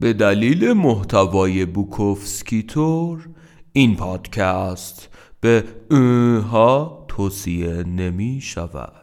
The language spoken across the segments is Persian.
به دلیل محتوای بوکوفسکیتور این پادکست به ها توصیه نمی شود.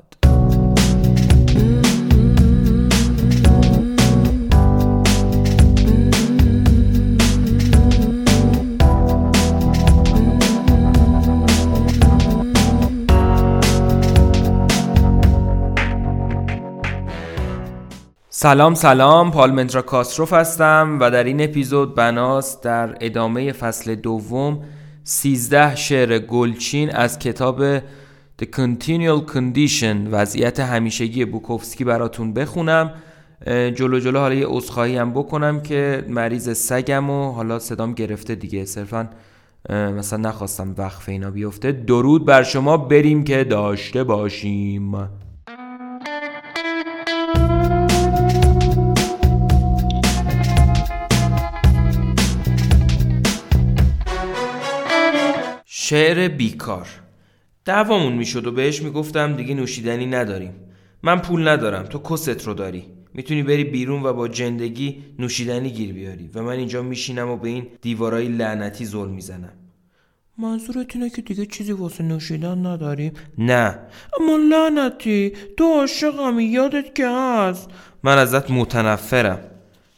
سلام سلام. پالمنترا کاستروف هستم و در این اپیزود بناس در ادامه فصل دوم 13 شعر گلچین از کتاب The Continual Condition وضعیت همیشگی بوکوفسکی براتون بخونم. جلو جلو حالا یه عذرخواهی هم بکنم که مریض سگم و حالا صدام گرفته دیگه. صرفا مثلا نخواستم وقف اینا بیفته. درود بر شما. بریم که داشته باشیم. شعر بیکار. دعوامون می‌شد و بهش می‌گفتم دیگه نوشیدنی نداریم. من پول ندارم تو کست رو داری. می‌تونی بری بیرون و با جندگی نوشیدنی گیر بیاری و من اینجا میشینم و به این دیوارای لعنتی ظلم می‌زنم. منظورت اینه که دیگه چیزی واسه نوشیدن نداریم؟ نه. اما لعنتی تو عاشقمی یادت که هست. من ازت متنفرم.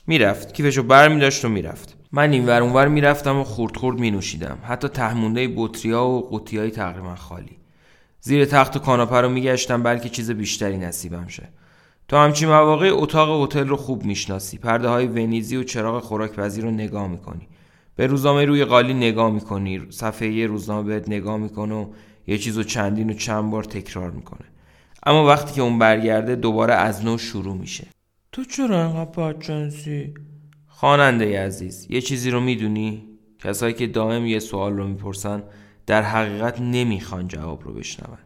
می‌رفت کیفشو بر میداشت و می‌رفت. من این ور اونور می‌رفتم و خورد خورد می نوشیدم حتی تهمونده بطری ها و قوطی های تقریبا خالی. زیر تخت و کاناپه رو میگشتم بلکه چیز بیشتری نصیبم شه. تو همچین مواقع اتاق هتل رو خوب می‌شناسی. پرده های ونیزی و چراغ خوراک پذیر رو نگاه می‌کنی. به روزنامه روی قالی نگاه می‌کنی. صفحه یه روزنامه بهت نگاه می‌کنه و یه چیز رو چندین و چند بار تکرار می‌کنه. اما وقتی که اون برگرده دوباره از نو شروع میشه. تو چرا انقدر بدجنسی خواننده عزیز یه چیزی رو می‌دونی؟ کسایی که دائم یه سوال رو می‌پرسن در حقیقت نمی‌خوان جواب رو بشنون.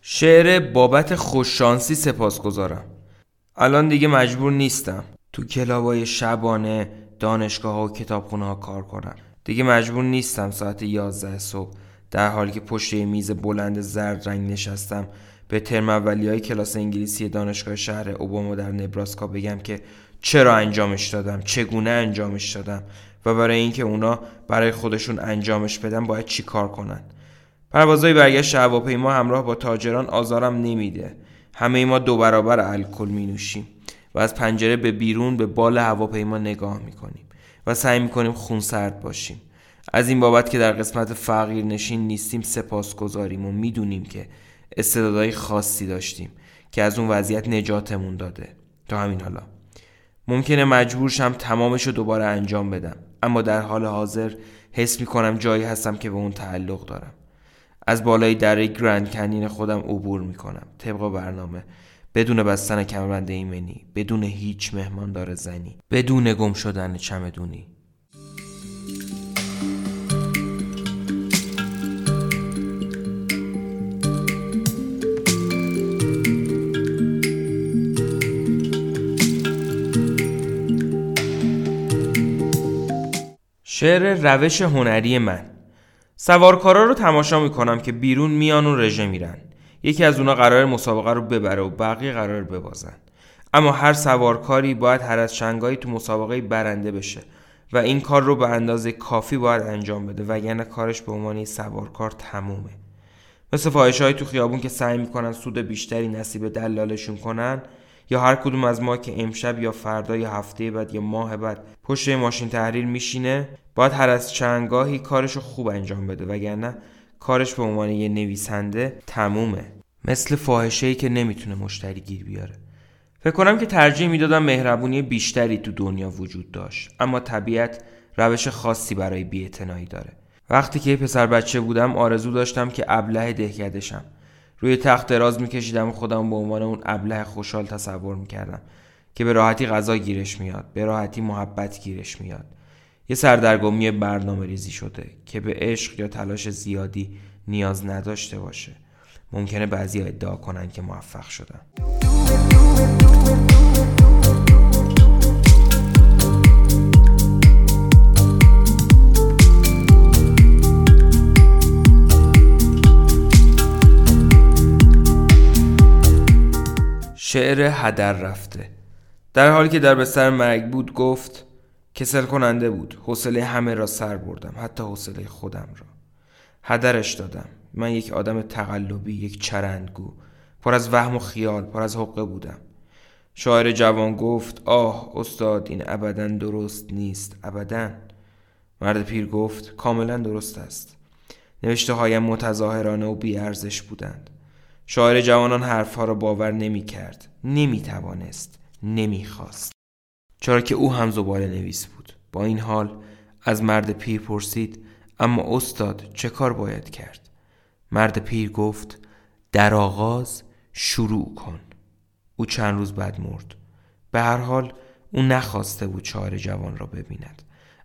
شعر بابت خوششانسی سپاس گذارم الان دیگه مجبور نیستم. تو کلابای شبانه دانشگاه ها و کتابخونه ها کار کنم. دیگه مجبور نیستم ساعت 11 صبح در حالی که پشت میز بلند زرد رنگ نشستم به ترم اولی های کلاس انگلیسی دانشگاه شهر اوباما در نبراسکا بگم که چرا انجامش دادم چگونه انجامش دادم و برای اینکه اونا برای خودشون انجامش بدن باید چی کار کنن. پروازهای برگشت هواپیما همراه با تاجران آزارم نمیده. همه ما دو برابر الکل می نوشیم و از پنجره به بیرون به بال هواپیما نگاه می‌کنیم و سعی می‌کنیم خونسرد باشیم. از این بابت که در قسمت فقیر نشین نیستیم سپاس گذاریم و می‌دونیم که استعدادهای خاصی داشتیم که از اون وضعیت نجاتمون داده. تا همین حالا. ممکنه مجبورشم تمامش رو دوباره انجام بدم اما در حال حاضر حس می‌کنم جایی هستم که به اون تعلق دارم. از بالای دره گرند کنین خودم عبور می‌کنم طبق برنامه. بدون بستن کمربند ایمنی بدون هیچ مهماندار زنی بدون گم شدن چمدونی. شعر روش هنری من. سوارکارا رو تماشا می‌کنم که بیرون میان و رژه میرن. یکی از اونا قرار مسابقه رو ببره و بقیه قرار ببازن. اما هر سوارکاری باید هر از شنگایی تو مسابقه برنده بشه و این کار رو به اندازه کافی باید انجام بده وگرنه کارش به عنوان سوارکار تمومه. مثل فاحش های تو خیابون که سعی می‌کنن سود بیشتری نصیب دلالشون کنن یا هر کدوم از ما که امشب یا فردا یا هفته بعد یا ماه بعد پشت ماشین تحریر میشینه باید هر از چنگاهی کارش رو خوب انجام بده وگرنه کارش به عنوان یه نویسنده تمومه. مثل فاحشه که نمی‌تونه مشتری گیر بیاره. فکر کنم که ترجیح می‌دادم مهربونی بیشتری تو دنیا وجود داشت اما طبیعت روش خاصی برای بیاعتنایی داره. وقتی که پسر بچه بودم آرزو داشتم که ابله دهکدشم روی تخت دراز میکشیدم و خودم به عنوان اون ابله خوشحال تصور می‌کردم که به راحتی غذا گیرش میاد به راحتی محبت گیرش میاد. یه سردرگمی برنامه ریزی شده که به عشق یا تلاش زیادی نیاز نداشته باشه. ممکنه بعضی ادعا کنن که موفق شدن. شعر هدر رفته. در حالی که در به سر مرگ بود گفت کسل کننده بود. حوصله همه را سر بردم حتی حوصله خودم را. هدرش دادم. من یک آدم تقلبی یک چرندگو. پر از وهم و خیال پر از حقه بودم. شاعر جوان گفت آه استاد این ابدا درست نیست ابدا. مرد پیر گفت کاملا درست است. نوشته هایم متظاهرانه و بیارزش بودند. شاعر جوانان حرفها را باور نمی کرد نمی توانست نمی خواست چرا که او هم زباله نویس بود. با این حال از مرد پیر پرسید اما استاد چه کار باید کرد؟ مرد پیر گفت در آغاز شروع کن. او چند روز بعد مرد. به هر حال او نخواسته بود شاعر جوان را ببیند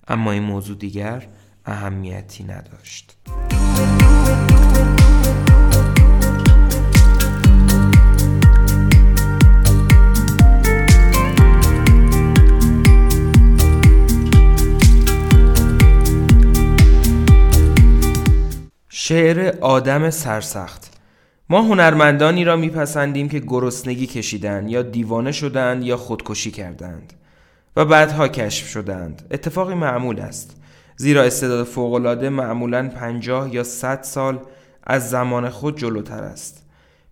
اما این موضوع دیگر اهمیتی نداشت. شعر آدم سرسخت. ما هنرمندانی را میپسندیم که گرسنگی کشیدند یا دیوانه شدند یا خودکشی کردند و بعدها کشف شدند. اتفاقی معمول است. زیرا استعداد فوقالعاده معمولا پنجاه یا صد سال از زمان خود جلوتر است.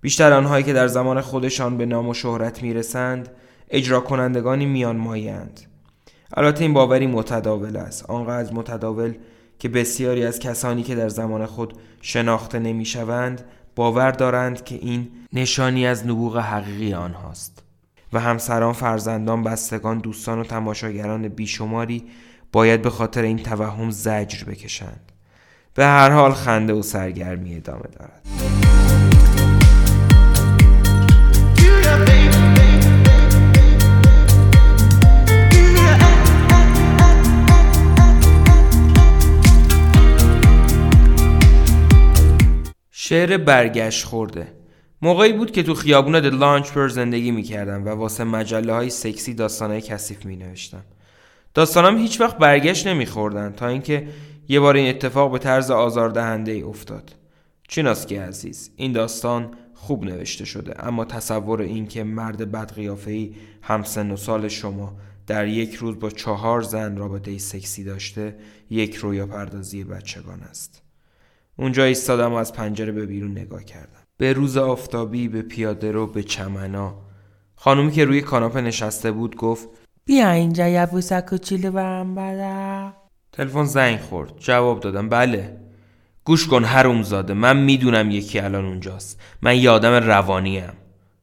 بیشتر آنهایی که در زمان خودشان به نام و شهرت می‌رسند اجرا کنندگانی میان مایند البته این باوری متداول است. آنقدر متداول که بسیاری از کسانی که در زمان خود شناخته نمی‌شوند باور دارند که این نشانی از نبوغ حقیقی آنهاست. و همسران فرزندان بستگان دوستان و تماشاگران بیشماری باید به خاطر این توهم زجر بکشند. به هر حال خنده و سرگرمی ادامه دارد. شعر برگشت خورده. موقعی بود که تو خیابون د پر زندگی می‌کردم و واسه مجله های سکسی داستانهای کثیف می نوشتم داستانم هیچ وقت برگشت نمیخوردن تا اینکه یه بار این اتفاق به طرز آزاردهنده ای افتاد. چیناسکی عزیز این داستان خوب نوشته شده اما تصور این که مرد بدقیافهی همسن و سال شما در یک روز با چهار زن رابطه سکسی داشته یک رویا پردازی بچگان است. اونجا ایستادم و از پنجره به بیرون نگاه کردم. به روز آفتابی به پیاده رو به چمنا. خانومی که روی کاناپه نشسته بود گفت بیا اینجا یه بوسه کوچولو برم بده تلفن زنگ خورد. جواب دادم بله. گوش کن هروم زاده من می‌دونم یکی الان اونجاست. من یه آدم روانیم.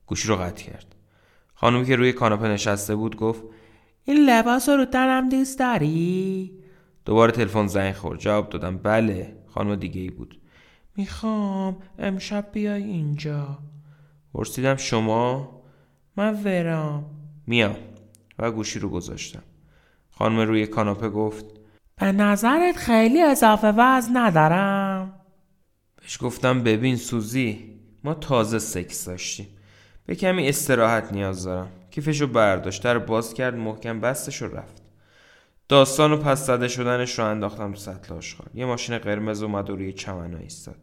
گوشی رو قطع کرد. خانومی که روی کاناپه نشسته بود گفت این لباس رو تنم دوست داری؟ دوباره تلفن زنگ خورد. جواب دادم بله. خانم دیگه ای بود. می‌خوام امشب بیای اینجا. پرسیدم شما؟ من ورام میام. و گوشی رو گذاشتم. خانم روی کاناپه گفت به نظرت خیلی اضافه وزن ندارم؟ بهش گفتم ببین سوزی ما تازه سکس داشتیم. به کمی استراحت نیاز دارم. کیفشو برداشت در باز کرد محکم بستش و رفت. داستان و پس زده شدنش رو انداختم تو سطل آشغال. یه ماشین قرمز اومد و روی چمنا ایستاد.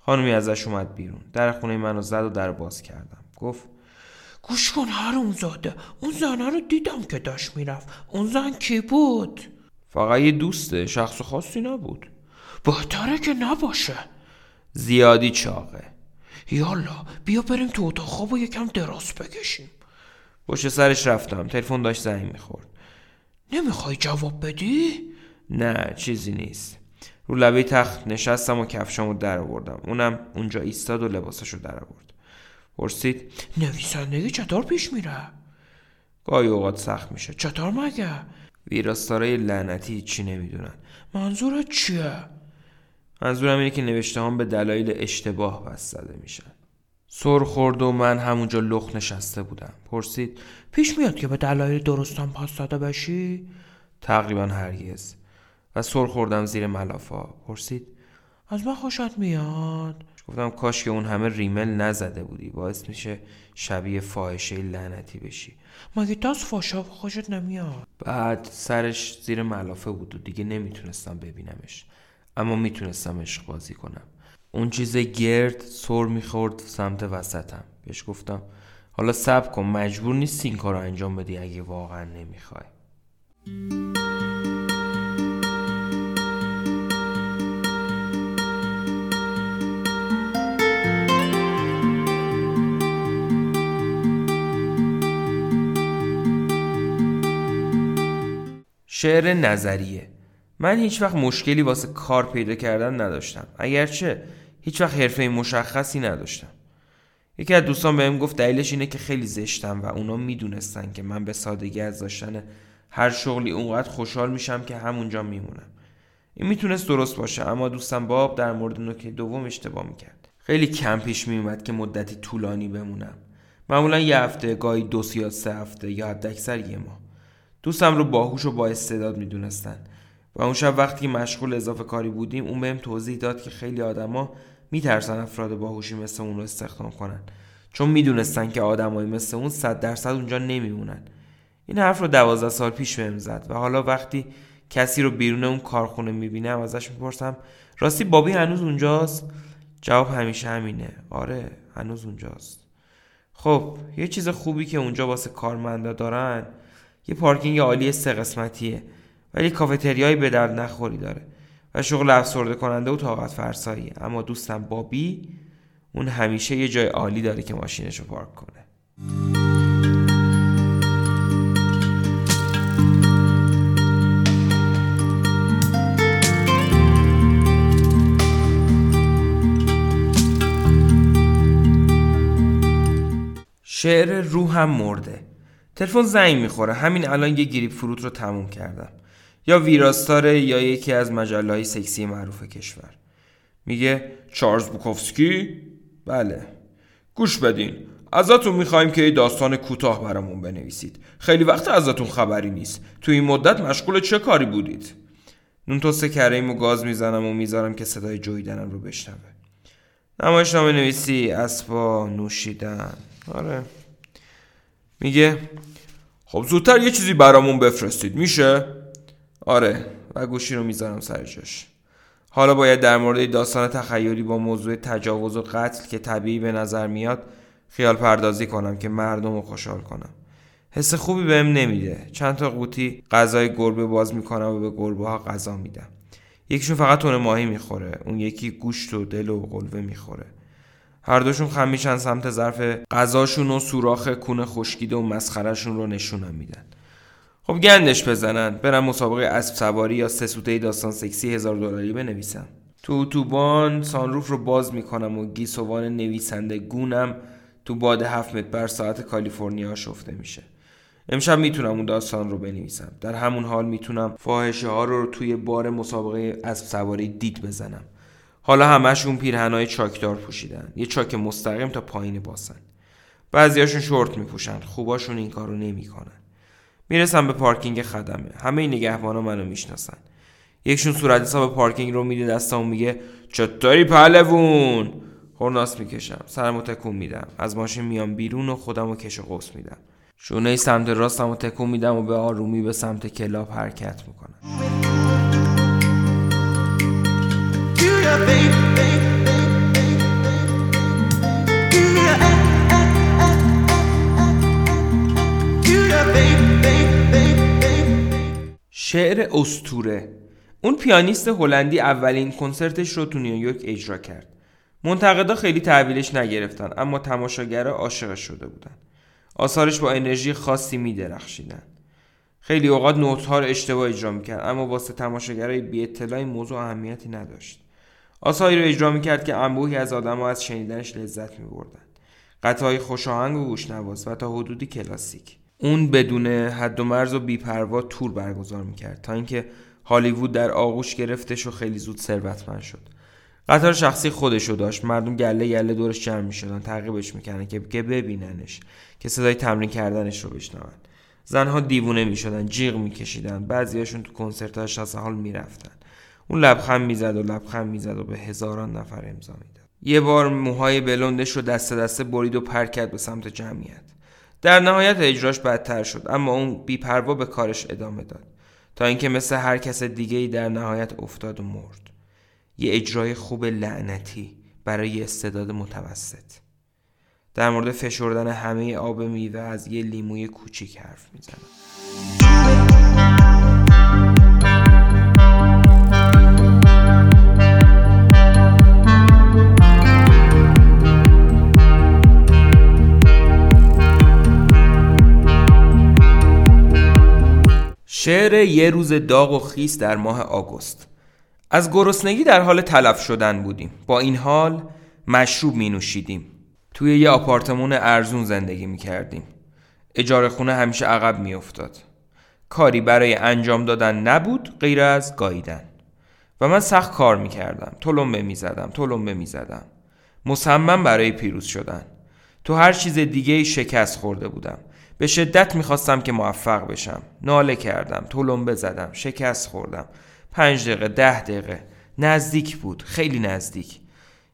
خانمی ازش اومد بیرون. در خونه منو زد و در باز کردم. گفت گوش کن هرون زاده اون زنه رو دیدم که داشت می‌رفت. اون زن کی بود؟ فقط یه دوسته شخص خاصی نبود. بهتره که نباشه. زیادی چاقه. یالا بیا بریم تو اتاق خواب و یکم دراز بکشیم. پشت سرش رفتم. تلفن داشت زنگ می‌خورد. نمی‌خوای جواب بدی؟ نه چیزی نیست رو لبه تخت نشستم و کفشامو در آوردم اونم اونجا ایستاد و لباسشو در آورد پرسید نویسندگی چطور پیش میره؟ گاهی اوقات سخت میشه چطور مگه؟ ویراستارای لعنتی چی نمی‌دونن منظورت چیه؟ منظورم اینه که نوشته هم به دلایل اشتباه بس زده میشن سر خورد و من همونجا لخ نشسته بودم. پرسید پیش میاد که به دلایل درستم پاس داده باشی؟ تقریبا هرگز. و سر خوردم زیر ملافا. پرسید از من خوشت میاد؟ گفتم کاش که اون همه ریمل نزده بودی. باعث میشه شبیه فاحشه لعنتی بشی. مگه تاز فاشا خوشت نمیاد؟ بعد سرش زیر ملافه بود و دیگه نمی‌تونستم ببینمش. اما می‌تونستم عشق بازی کنم. اون چیز گرد سر می‌خورد سمت وسطم. بهش گفتم حالا صبر کن مجبور نیست این کار رو انجام بدی اگه واقعا نمی‌خوای. شعر نظریه. من هیچ وقت مشکلی واسه کار پیدا کردن نداشتم. اگرچه هیچ وقت حرفه مشخصی نداشتم. یکی از دوستان بهم گفت دلیلش اینه که خیلی زشتم و اونا می‌دونستن که من به سادگی از داشتن هر شغلی اونقدر خوشحال میشم که همونجا میمونم. این می‌تونست درست باشه اما دوستم باب در مورد نکته دوم اشتباه می‌کرد. خیلی کم پیش میومد که مدتی طولانی بمونم. معمولا یه هفته گاهی دو یا سه هفته یا حداکثر یه ماه. دوستم رو باهوش و با استعداد می‌دونستن. و اون شب وقتی مشغول اضافه کاری بودیم اون بهم توضیح داد که خیلی آدما میترسن افراد باهوشی مثل اون رو استخدام کنن. چون می‌دونستن که آدمایی مثل اون صد درصد اونجا نمیمونن. این حرف رو دوازده سال پیش بهم زد و حالا وقتی کسی رو بیرون اون کارخونه می‌بینم ازش می‌پرسم راستی بابی هنوز اونجاست؟ جواب همیشه همینه. آره هنوز اونجاست. خب یه چیز خوبی که اونجا واسه کارمندا دارن یه پارکینگ عالی سه قسمتیه. ولی کافتریایی به درد نخوری داره. و شغل افسرده کننده و طاقت فرسایی اما دوستم بابی اون همیشه یه جای عالی داره که ماشینش پارک کنه. شعر روحم مرده. تلفن زنگ می‌خوره. همین الان یه گریپ فروت رو تموم کردم. یا ویراستاره یا یکی از مجله های سکسی معروف کشور. میگه چارلز بوکوفسکی؟ بله. گوش بدین. ازتون می‌خوایم که یه داستان کوتاه برامون بنویسید. خیلی وقت ازتون خبری نیست. تو این مدت مشغول چه کاری بودید؟ نون توست کریم و گاز می‌زنم و می‌ذارم که صدای جویدنم رو بشنوه. نمایشنامه نویسی اسبا نوشیدن. آره. میگه خب زودتر یه چیزی برامون بفرستید. میشه؟ آره و گوشی رو می‌ذارم سر جاش. حالا باید در مورد داستان تخیلی با موضوع تجاوز و قتل که طبیعی به نظر میاد خیال پردازی کنم که مردم رو خوشحال کنم. حس خوبی بهم نمیده. چند تا قوطی غذای گربه باز می‌کنم و به گربه ها غذا میدم. یکیشون فقط تون ماهی می‌خوره اون یکی گوشت و دل و قلوه می‌خوره. هر دوشون خم سمت ظرف غذاشون و سوراخ کون خشکیده و مسخرهشون رو نشونم میدن. خب گندش بزنن برم مسابقه اسب سواری یا سه سوته داستان سکسی هزار دلاری بنویسم تو اتوبان سانروف رو باز می‌کنم و گیسوان نویسنده گونم تو باد هفت متر بر ساعت کالیفرنیا شفته میشه. امشب می‌تونم اون داستان رو بنویسم. در همون حال می‌تونم فاحشه ها رو توی بار مسابقه اسب سواری دید بزنم. حالا همشون پیرهنای چاکدار پوشیدن. یه چاک مستقیم تا پایین باسن. بعضیاشون شورت میپوشن. خوباشون این کارو نمی‌کنن. می‌رسم به پارکینگ خدمه. همه نگهبانا منو می‌شناسن. یکشون صورت حساب پارکینگ رو میده دستم میگه چطوری پهلوون؟ خرناس می‌کشم. سرمو تکون میدم. از ماشین میام بیرون و خودم رو کش و قوس میدم. شونه سمت راستم رو تکون میدم و به آرومی به سمت club حرکت می‌کنم. شعر استوره. اون پیانیست هلندی اولین کنسرتش رو تو نیویورک اجرا کرد. منتقدا خیلی تحویلش نگرفتن اما تماشاگرها عاشقش شده بودن. آثارش با انرژی خاصی میدرخشیدن. خیلی اوقات نوت ها رو اشتباه اجرا می‌کرد اما واسه تماشاگرای بی اطلاعی موضوع اهمیتی نداشت. آثاری رو اجرا می‌کرد که انبوهی از آدمها از شنیدنش لذت میبردن. قطعهای خوشاهنگ و گوشنواز و تا حدودی کلاسیک. اون بدون حد و مرز و بیپروا تور برگزار می‌کرد تا اینکه هالیوود در آغوش گرفتش و خیلی زود ثروتمند شد. قطار شخصی خودشو داشت. مردم گله گله دورش جمع می‌شدن تعقیبش می‌کردن که ببیننش که صدای تمرین کردنش رو بشنون. زنها دیوونه می‌شدن جیغ میکشیدن. بعضیاشون تو کنسرتاش از حال می‌رفتن. اون لبخند می‌زد و لبخند می‌زد و به هزاران نفر امضا می‌داد. یه بار موهای بلندش رو دست دسته برید و پر کرد به سمت جمعیت. در نهایت اجراش بدتر شد اما اون بیپروا به کارش ادامه داد تا اینکه مثل هر کس دیگه ای در نهایت افتاد و مرد. یه اجرای خوب لعنتی برای استعداد متوسط. در مورد فشردن همه آب میوه از یه لیموی کوچیک حرف می‌زنم. شعر یه روز داغ و خیس در ماه آگوست. از گرسنگی در حال تلف شدن بودیم. با این حال مشروب می نوشیدیم توی یه آپارتمون ارزون زندگی می کردیم اجاره خونه همیشه عقب می افتاد کاری برای انجام دادن نبود غیر از گاییدن. و من سخت کار می کردم تلمبه می زدم تلمبه می زدم مصمم برای پیروز شدن. تو هر چیز دیگه شکست خورده بودم. به شدت می‌خواستم که موفق بشم. ناله کردم تلمبه زدم شکست خوردم. پنج دقیقه ده دقیقه. نزدیک بود خیلی نزدیک.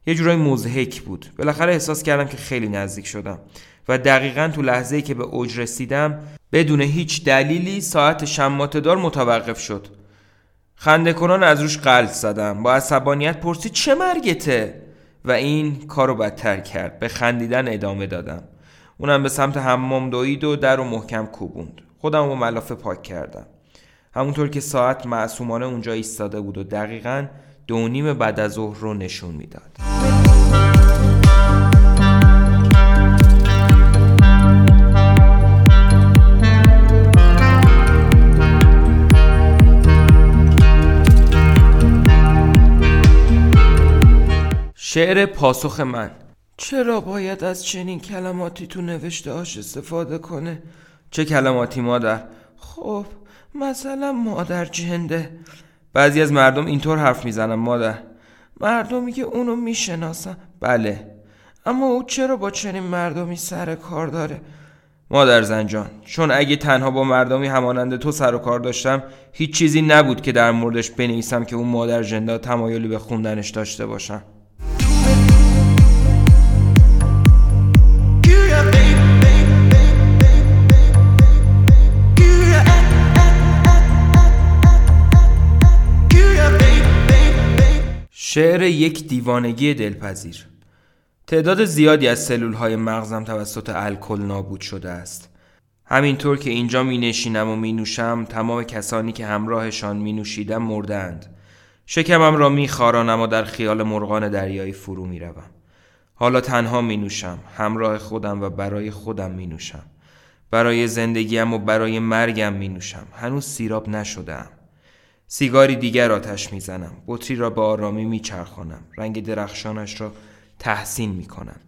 یه جورای مزهک بود. بالاخره احساس کردم که خیلی نزدیک شدم. و دقیقا تو لحظه که به اوج رسیدم بدون هیچ دلیلی ساعت شماتدار متوقف شد. خنده کنان از روش قلط زدم. با عصبانیت پرسید چه مرگته؟ و این کارو بدتر کرد. به خندیدن ادامه دادم. اونم به سمت حمام دوید و در و محکم کوبوند. خودم رو ملافه پاک کردم. همونطور که ساعت معصومانه اونجا ایستاده بود و دقیقا دو نیم بعد از ظهر رو نشون می‌داد. شعر پاسخ من. چرا باید از چنین کلماتی تو نوشته هاش استفاده کنه؟ چه کلماتی مادر؟ خب مثلا مادر جنده. بعضی از مردم اینطور حرف می‌زنن مادر. مردمی که اونو می‌شناسن. بله. اما او چرا با چنین مردمی سر کار داره؟ مادر زنجان چون اگه تنها با مردمی همانند تو سر و کار داشتم هیچ چیزی نبود که در موردش بنویسم که اون مادر جنده تمایلی به خوندنش داشته باشم. شعر یک دیوانگی دلپذیر. تعداد زیادی از سلول های مغزم توسط الکل نابود شده است. همینطور که اینجا می نشینم و می نوشم تمام کسانی که همراهشان می نوشیدم مردند شکمم را می خارانم و در خیال مرغان دریایی فرو می روم. حالا تنها می نوشم همراه خودم و برای خودم می نوشم برای زندگیم و برای مرگم می نوشم هنوز سیراب نشدم سیگاری دیگر آتش می‌زنم. بطری را به آرامی میچرخانم. رنگ درخشانش را تحسین می‌کنم.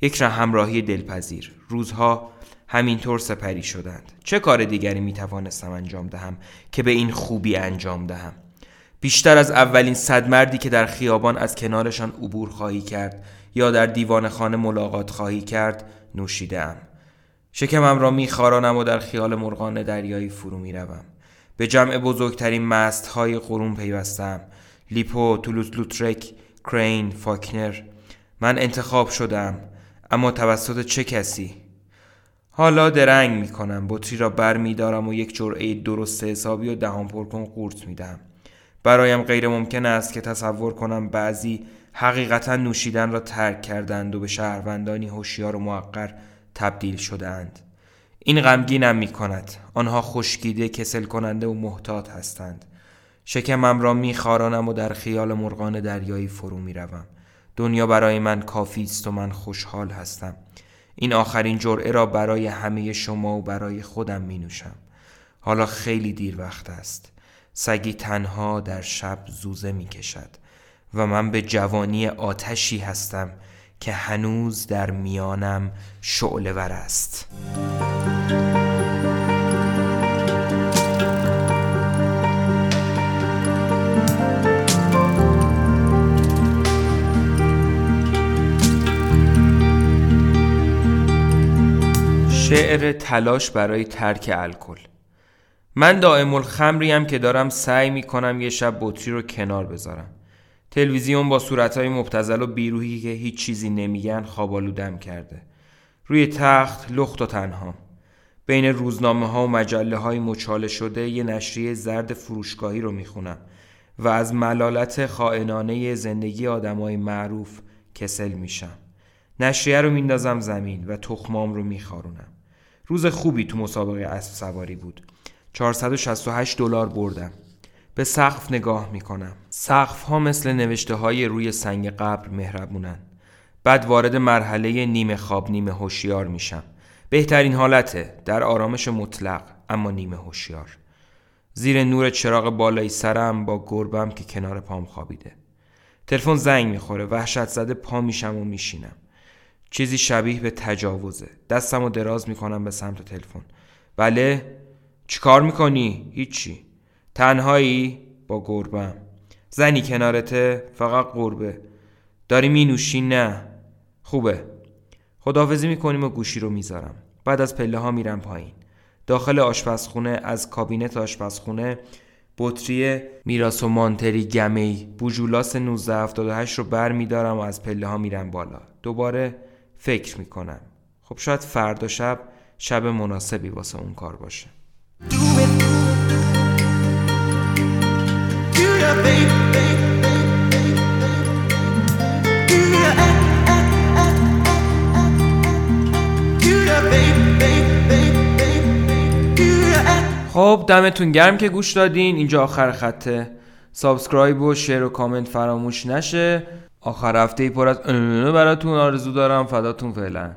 یک را همراهی دلپذیر. روزها همینطور سپری شدند. چه کار دیگری می‌توانستم انجام دهم که به این خوبی انجام دهم؟ بیشتر از اولین صد مردی که در خیابان از کنارشان عبور خواهی کرد یا در دیوان خانه ملاقات خواهی کرد نوشیدم شکمم را میخارانم و در خیال مرغان دریایی فرو می‌روم. به جمع بزرگترین مست های قرون پیوستم. لیپو، تولوز لوترک، کرین، فاکنر. من انتخاب شدم. اما توسط چه کسی؟ حالا درنگ می کنم بطری را بر می دارم و یک جرعه درست حسابی و دهان پر کن قورت می دهم برایم غیر ممکن است که تصور کنم بعضی حقیقتا نوشیدن را ترک کردند و به شهروندانی هوشیار و موقر تبدیل شدهاند. این غمگینم می کند آنها خشکیده کسل کننده و محتاط هستند. شکمم را می خارانم و در خیال مرغان دریایی فرو می روم. دنیا برای من کافی است و من خوشحال هستم. این آخرین جرعه را برای همه شما و برای خودم می نوشم حالا خیلی دیر وقت است. سگی تنها در شب زوزه می کشد و من به جوانی آتشی هستم که هنوز در میانم شعله ور است. شعر تلاش برای ترک الکل. من دائم الخمریم که دارم سعی می کنم یه شب بطری رو کنار بذارم. تلویزیون با صورتهای مبتزل و بیروهی که هیچ چیزی نمیگن خوابالودم کرده. روی تخت لخت و تنها. بین روزنامه ها و مجله های مچاله شده یه نشریه زرد فروشگاهی رو می‌خونم و از ملالت خائنانه زندگی آدمای معروف کسل میشم. نشریه رو میندازم زمین و تخمام رو میخارونم. روز خوبی تو مسابقه اسب سواری بود. 468 دلار بردم. به سقف نگاه می‌کنم. سقف ها مثل نوشته های روی سنگ قبر مهربونن. بعد وارد مرحله نیمه خواب نیمه هوشیار میشم. بهترین حالته. در آرامش مطلق اما نیمه هوشیار. زیر نور چراغ بالای سرم با گربم که کنار پام خوابیده. تلفن زنگ می‌خوره وحشت زده پا میشم و میشینم. چیزی شبیه به تجاوزه. دستم رو دراز می‌کنم به سمت تلفن. بله چیکار می‌کنی؟ هیچی. تنهایی؟ با گربم. زنی کنارته؟ فقط قربه داری مینوشی؟ نه. خوبه. خداحافظی می‌کنیم و گوشی رو می‌ذارم. بعد از پله ها میرم پایین. داخل آشپزخونه از کابینت آشپزخونه بطری میراس و مانتری گمی بوجولاس 1978 رو بر میدارم و از پله ها میرم بالا. دوباره فکر می‌کنم. خب شاید فردا شب شب مناسبی واسه اون کار باشه. خب دمتون گرم که گوش دادین. اینجا آخر خطه subscribe و share و کامنت فراموش نشه. آخر هفته ای پر از براتون آرزو دارم. فداتون فعلا.